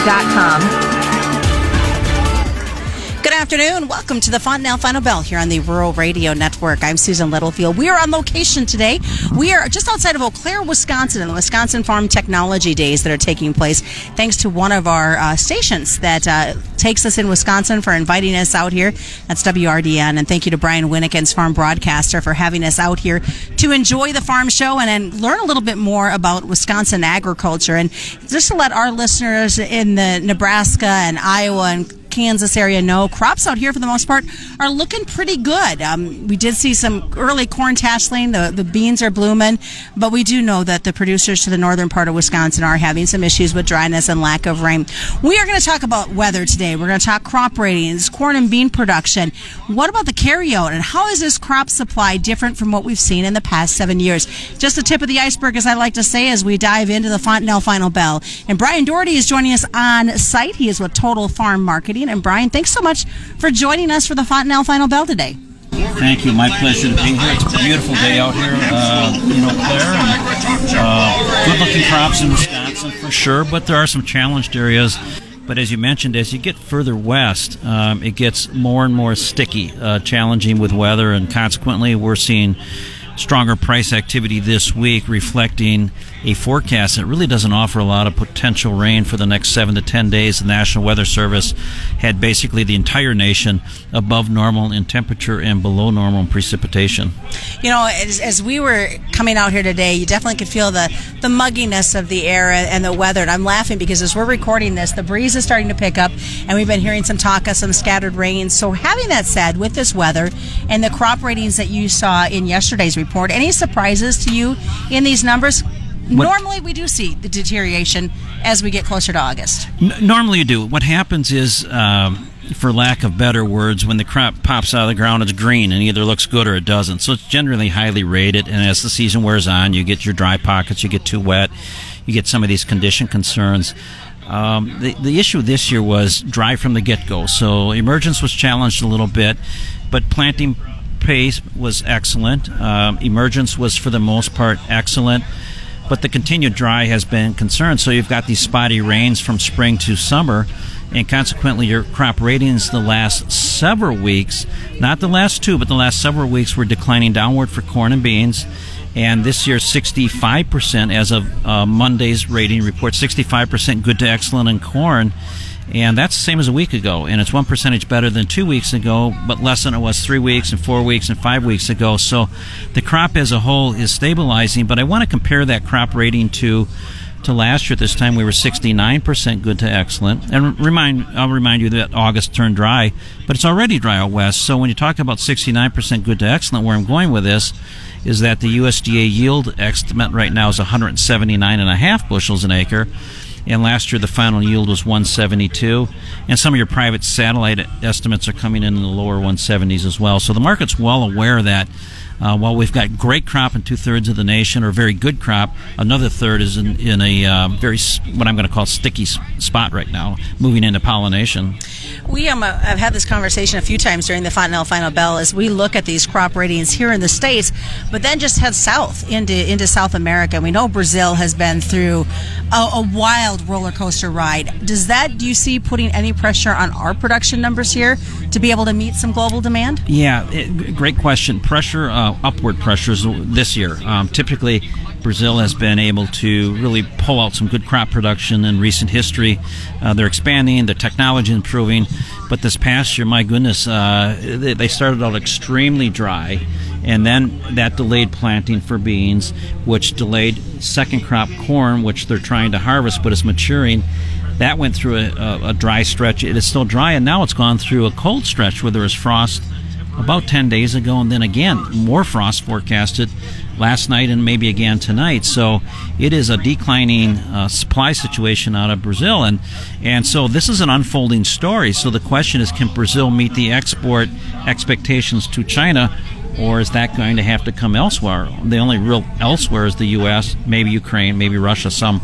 FontanelleFinalBell.com. Afternoon. Welcome to the Fontanelle Final Bell here on the Rural Radio Network. I'm Susan Littlefield. We are on location today. We are just outside of Eau Claire, Wisconsin, in the Wisconsin Farm Technology Days that are taking place. Thanks to one of our uh, stations that uh, takes us in Wisconsin for inviting us out here. That's WRDN. And thank you to Brian Winnikins, farm broadcaster, for having us out here to enjoy the farm show and, and learn a little bit more about Wisconsin agriculture. And just to let our listeners in the Nebraska and Iowa and Kansas area know crops out here for the most part are looking pretty good. Um, we did see some early corn tasseling. The, the beans are blooming, but we do know that the producers to the northern part of Wisconsin are having some issues with dryness and lack of rain. We are going to talk about weather today. We're going to talk crop ratings, corn and bean production. What about the carryout and how is this crop supply different from what we've seen in the past seven years? Just the tip of the iceberg, as I like to say, as we dive into the Fontanelle Final Bell. And Bryan Doherty is joining us on site. He is with Total Farm Marketing. And Bryan, thanks so much for joining us for the Fontanelle Final Bell today. Thank you. My pleasure to be here. It's a beautiful day out here, uh, you know, Claire, and uh, good-looking crops in Wisconsin for sure. But there are some challenged areas. But as you mentioned, as you get further west, um, it gets more and more sticky, uh, challenging with weather, and consequently, we're seeing stronger price activity this week, reflecting a forecast that really doesn't offer a lot of potential rain for the next seven to ten days. The National Weather Service had basically the entire nation above normal in temperature and below normal in precipitation. You know, as, as we were coming out here today, you definitely could feel the, the mugginess of the air and the weather. And I'm laughing because as we're recording this, the breeze is starting to pick up, and we've been hearing some talk of some scattered rain. So, having that said, with this weather and the crop ratings that you saw in yesterday's report, any surprises to you in these numbers? What- Normally, we do see the deterioration as we get closer to August. N- normally you do. What happens is, um, for lack of better words, when the crop pops out of the ground, it's green and either looks good or it doesn't. So it's generally highly rated. And as the season wears on, you get your dry pockets, you get too wet, you get some of these condition concerns. Um, the, the issue this year was dry from the get go. So emergence was challenged a little bit, but planting pace was excellent. Um, emergence was, for the most part, excellent but the continued dry has been concerned. So you've got these spotty rains from spring to summer, and consequently, your crop ratings the last several weeks, not the last two, but the last several weeks, were declining downward for corn and beans. And this year, 65% as of uh, Monday's rating report, 65% good to excellent in corn. And that's the same as a week ago. And it's one percentage better than two weeks ago, but less than it was three weeks and four weeks and five weeks ago. So the crop as a whole is stabilizing. But I want to compare that crop rating to to last year. At this time, we were 69% good to excellent. And remind, I'll remind you that August turned dry, but it's already dry out west. So when you talk about 69% good to excellent, where I'm going with this is that the USDA yield estimate right now is 179 and a half bushels an acre. And last year the final yield was 172. And some of your private satellite estimates are coming in in the lower 170s as well. So the market's well aware that uh, while we've got great crop in two thirds of the nation, or very good crop, another third is in, in a uh, very what I'm going to call sticky spot right now, moving into pollination. We um, uh, have had this conversation a few times during the Fontanelle Final Bell as we look at these crop ratings here in the States, but then just head south into, into South America. We know Brazil has been through a, a wild roller coaster ride. Does that, do you see putting any pressure on our production numbers here to be able to meet some global demand? Yeah, it, great question. Pressure, uh, upward pressures this year. Um, typically, Brazil has been able to really pull out some good crop production in recent history. Uh, they're expanding, their technology improving, but this past year, my goodness, uh, they, started out extremely dry, and then that delayed planting for beans, which delayed second crop corn, which they're trying to harvest, but it's maturing. That went through a, a, a dry stretch. It is still dry, and now it's gone through a cold stretch where there is frost about 10 days ago, and then again, more frost forecasted last night and maybe again tonight. So it is a declining uh, supply situation out of Brazil, and and so this is an unfolding story. So the question is, can Brazil meet the export expectations to China? Or is that going to have to come elsewhere? The only real elsewhere is the U.S., maybe Ukraine, maybe Russia, some.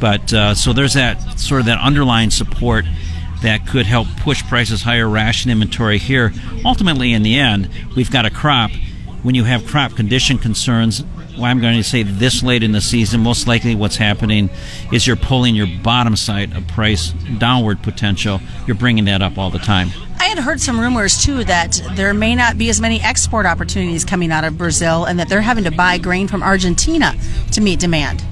But uh, so there's that sort of that underlying support that could help push prices higher, ration inventory here. Ultimately, in the end, we've got a crop. When you have crop condition concerns, well, I'm going to say this late in the season, most likely what's happening is you're pulling your bottom side of price downward potential. You're bringing that up all the time. I had heard some rumors too that there may not be as many export opportunities coming out of Brazil and that they're having to buy grain from Argentina to meet demand.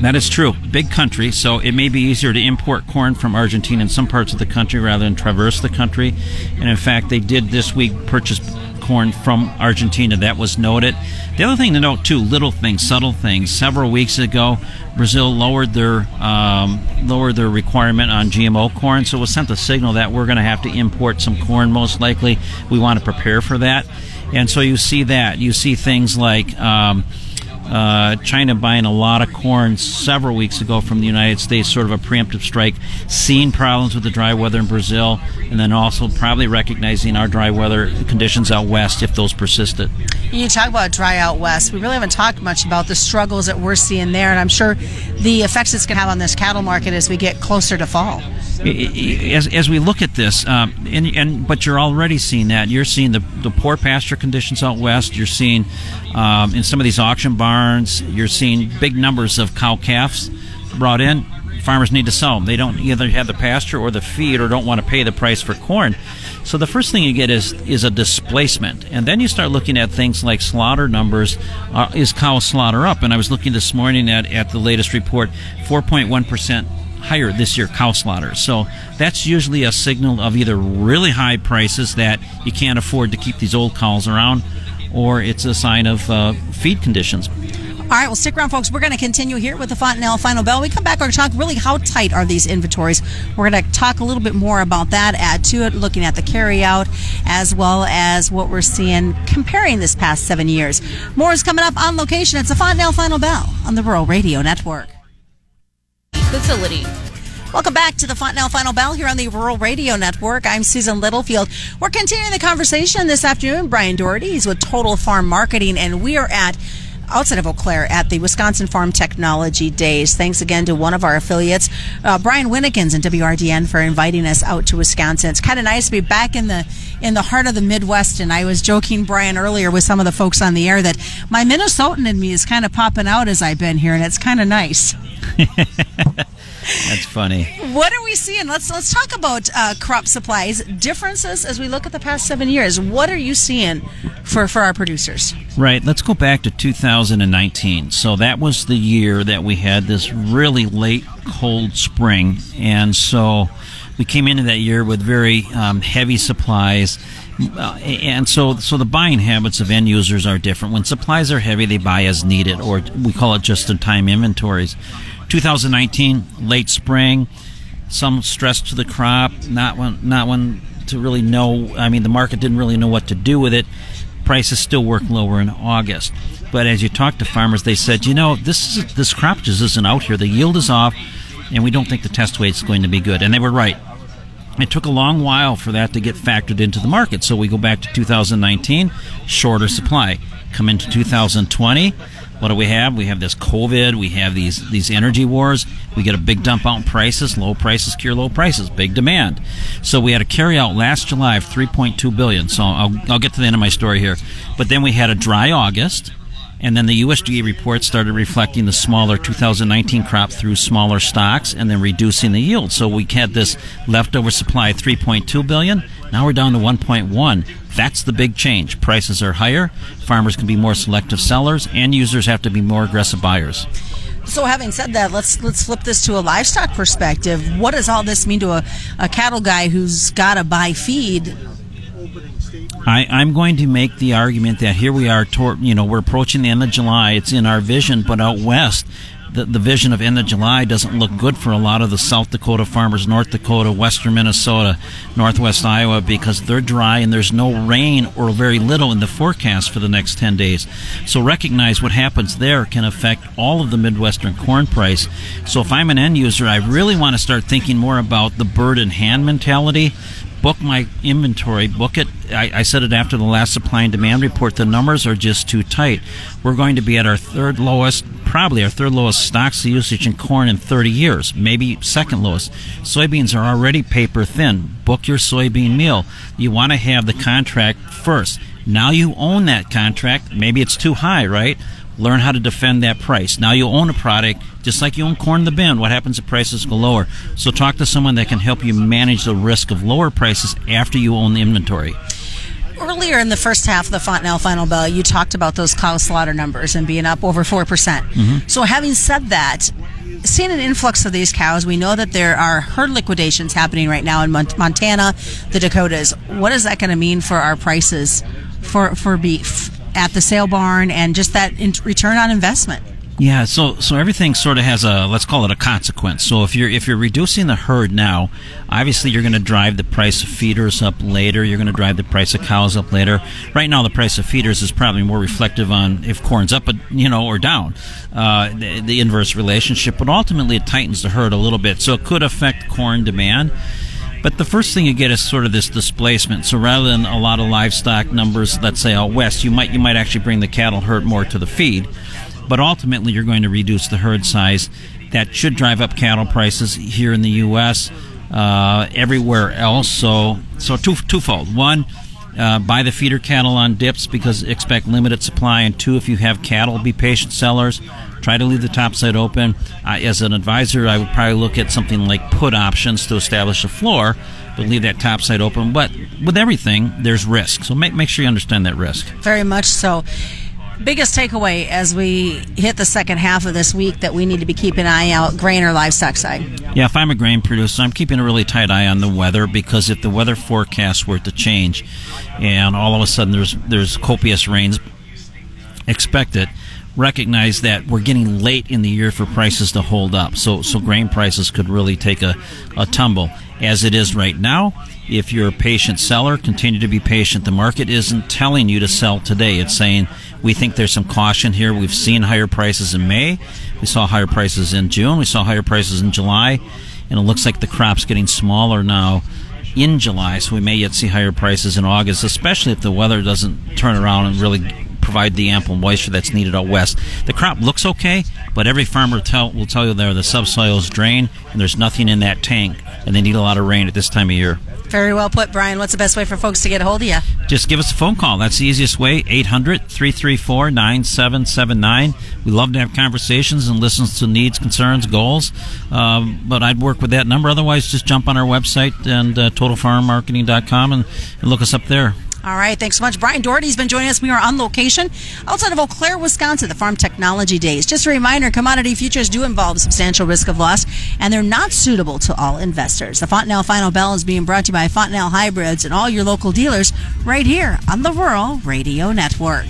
That is true. Big country, so it may be easier to import corn from Argentina in some parts of the country rather than traverse the country. And in fact, they did this week purchase corn from Argentina. That was noted. The other thing to note, too, little things, subtle things. Several weeks ago, Brazil lowered their um, lowered their requirement on GMO corn, so it was sent a signal that we're going to have to import some corn. Most likely, we want to prepare for that. And so you see that. You see things like. Um, uh, China buying a lot of corn several weeks ago from the United States, sort of a preemptive strike, seeing problems with the dry weather in Brazil, and then also probably recognizing our dry weather conditions out west if those persisted. You talk about dry out west. We really haven't talked much about the struggles that we're seeing there, and I'm sure the effects it's going to have on this cattle market as we get closer to fall. As, as we look at this, um, and, and but you're already seeing that. You're seeing the, the poor pasture conditions out west. You're seeing um, in some of these auction barns, you're seeing big numbers of cow calves brought in. Farmers need to sell them. They don't either have the pasture or the feed, or don't want to pay the price for corn. So the first thing you get is is a displacement, and then you start looking at things like slaughter numbers. Uh, is cow slaughter up? And I was looking this morning at at the latest report, 4.1 percent higher this year cow slaughter. So that's usually a signal of either really high prices that you can't afford to keep these old cows around, or it's a sign of uh, feed conditions. All right, well, stick around, folks. We're going to continue here with the Fontanelle Final Bell. When we come back, we're going to talk really how tight are these inventories. We're going to talk a little bit more about that, add to it, looking at the carryout, as well as what we're seeing comparing this past seven years. More is coming up on location. It's the Fontanelle Final Bell on the Rural Radio Network facility. Welcome back to the Fontanelle Final Bell here on the Rural Radio Network. I'm Susan Littlefield. We're continuing the conversation this afternoon. Bryan Doherty is with Total Farm Marketing, and we are at outside of Eau Claire at the Wisconsin Farm Technology Days. Thanks again to one of our affiliates, uh, Brian Winnekins and WRDN for inviting us out to Wisconsin. It's kind of nice to be back in the in the heart of the Midwest. And I was joking, Bryan, earlier with some of the folks on the air that my Minnesotan in me is kind of popping out as I've been here, and it's kind of nice. That's funny. What are we seeing? Let's let's talk about uh, crop supplies differences as we look at the past seven years. What are you seeing for for our producers? Right. Let's go back to 2019. So that was the year that we had this really late cold spring, and so we came into that year with very um, heavy supplies. Uh, and so, so the buying habits of end users are different. When supplies are heavy, they buy as needed, or we call it just-in-time inventories. 2019, late spring, some stress to the crop, not one, not one to really know. I mean, the market didn't really know what to do with it. Prices still work lower in August. But as you talk to farmers, they said, you know, this is, this crop just isn't out here. The yield is off, and we don't think the test weight is going to be good. And they were right. It took a long while for that to get factored into the market. So we go back to 2019, shorter supply. Come into 2020, what do we have? We have this COVID. We have these these energy wars. We get a big dump out in prices. Low prices cure low prices. Big demand. So we had a carry out last July of 3.2 billion. So I'll I'll get to the end of my story here. But then we had a dry August. And then the USDA report started reflecting the smaller 2019 crop through smaller stocks and then reducing the yield. So we had this leftover supply of 3.2 billion. Now we're down to 1.1. That's the big change. Prices are higher. Farmers can be more selective sellers, and users have to be more aggressive buyers. So, having said that, let's let's flip this to a livestock perspective. What does all this mean to a, a cattle guy who's got to buy feed I, am going to make the argument that here we are, toward, you know, we're approaching the end of July. It's in our vision, but out west, the, the vision of end of July doesn't look good for a lot of the South Dakota farmers, North Dakota, Western Minnesota, Northwest Iowa, because they're dry and there's no rain or very little in the forecast for the next 10 days. So recognize what happens there can affect all of the Midwestern corn price. So if I'm an end user, I really want to start thinking more about the bird in hand mentality book my inventory, book it. I, I, said it after the last supply and demand report. The numbers are just too tight. We're going to be at our third lowest, probably our third lowest stocks usage in corn in 30 years, maybe second lowest. Soybeans are already paper thin. Book your soybean meal. You want to have the contract first. Now you own that contract. Maybe it's too high, right? Learn how to defend that price. Now you own a product, just like you own corn in the bin. What happens if prices go lower? So talk to someone that can help you manage the risk of lower prices after you own the inventory earlier in the first half of the Fontanelle Final Bell, you talked about those cow slaughter numbers and being up over 4%. percent mm-hmm. So, having said that, seeing an influx of these cows, we know that there are herd liquidations happening right now in Montana, the Dakotas. What is that going to mean for our prices for, for beef at the sale barn and just that return on investment? Yeah, so so everything sort of has a let's call it a consequence. So if you're if you're reducing the herd now, obviously you're going to drive the price of feeders up later. You're going to drive the price of cows up later. Right now, the price of feeders is probably more reflective on if corn's up, you know, or down, uh, the, the inverse relationship. But ultimately, it tightens the herd a little bit, so it could affect corn demand. But the first thing you get is sort of this displacement. So rather than a lot of livestock numbers, let's say out west, you might you might actually bring the cattle herd more to the feed but ultimately you're going to reduce the herd size. That should drive up cattle prices here in the U.S. Uh, everywhere else. So, so two, twofold. One, uh, buy the feeder cattle on dips because expect limited supply. And two, if you have cattle, be patient sellers. Try to leave the top side open. As an advisor, I would probably look at something like put options to establish a floor, but leave that top side open. But with everything, there's risk. So make, make sure you understand that risk. Very much so biggest takeaway as we hit the second half of this week that we need to be keeping an eye out grain or livestock side? Yeah, if I'm a grain producer, I'm keeping a really tight eye on the weather because if the weather forecasts were to change and all of a sudden there's there's copious rains expected, recognize that we're getting late in the year for prices to hold up. So so grain prices could really take a, a tumble. As it is right now, if you're a patient seller, continue to be patient. The market isn't telling you to sell today. It's saying we think there's some caution here. We've seen higher prices in May. We saw higher prices in June. We saw higher prices in July. And it looks like the crop's getting smaller now in July, so we may yet see higher prices in August, especially if the weather doesn't turn around and really provide the ample moisture that's needed out west. The crop looks okay, but every farmer tell, will tell you there the subsoil is drained and there's nothing in that tank, and they need a lot of rain at this time of year. Very well put, Bryan. What's the best way for folks to get a hold of you? Just give us a phone call. That's the easiest way 800 334 9779. We love to have conversations and listen to needs, concerns, goals. Um, but I'd work with that number. Otherwise, just jump on our website and uh, totalfarmmarketing.com and, and look us up there. All right, thanks so much. Bryan Doherty's been joining us. We are on location outside of Eau Claire, Wisconsin, the Farm Technology Days. Just a reminder, commodity futures do involve substantial risk of loss, and they're not suitable to all investors. The Fontanelle Final Bell is being brought to you by Fontanelle Hybrids and all your local dealers right here on the Rural Radio Network.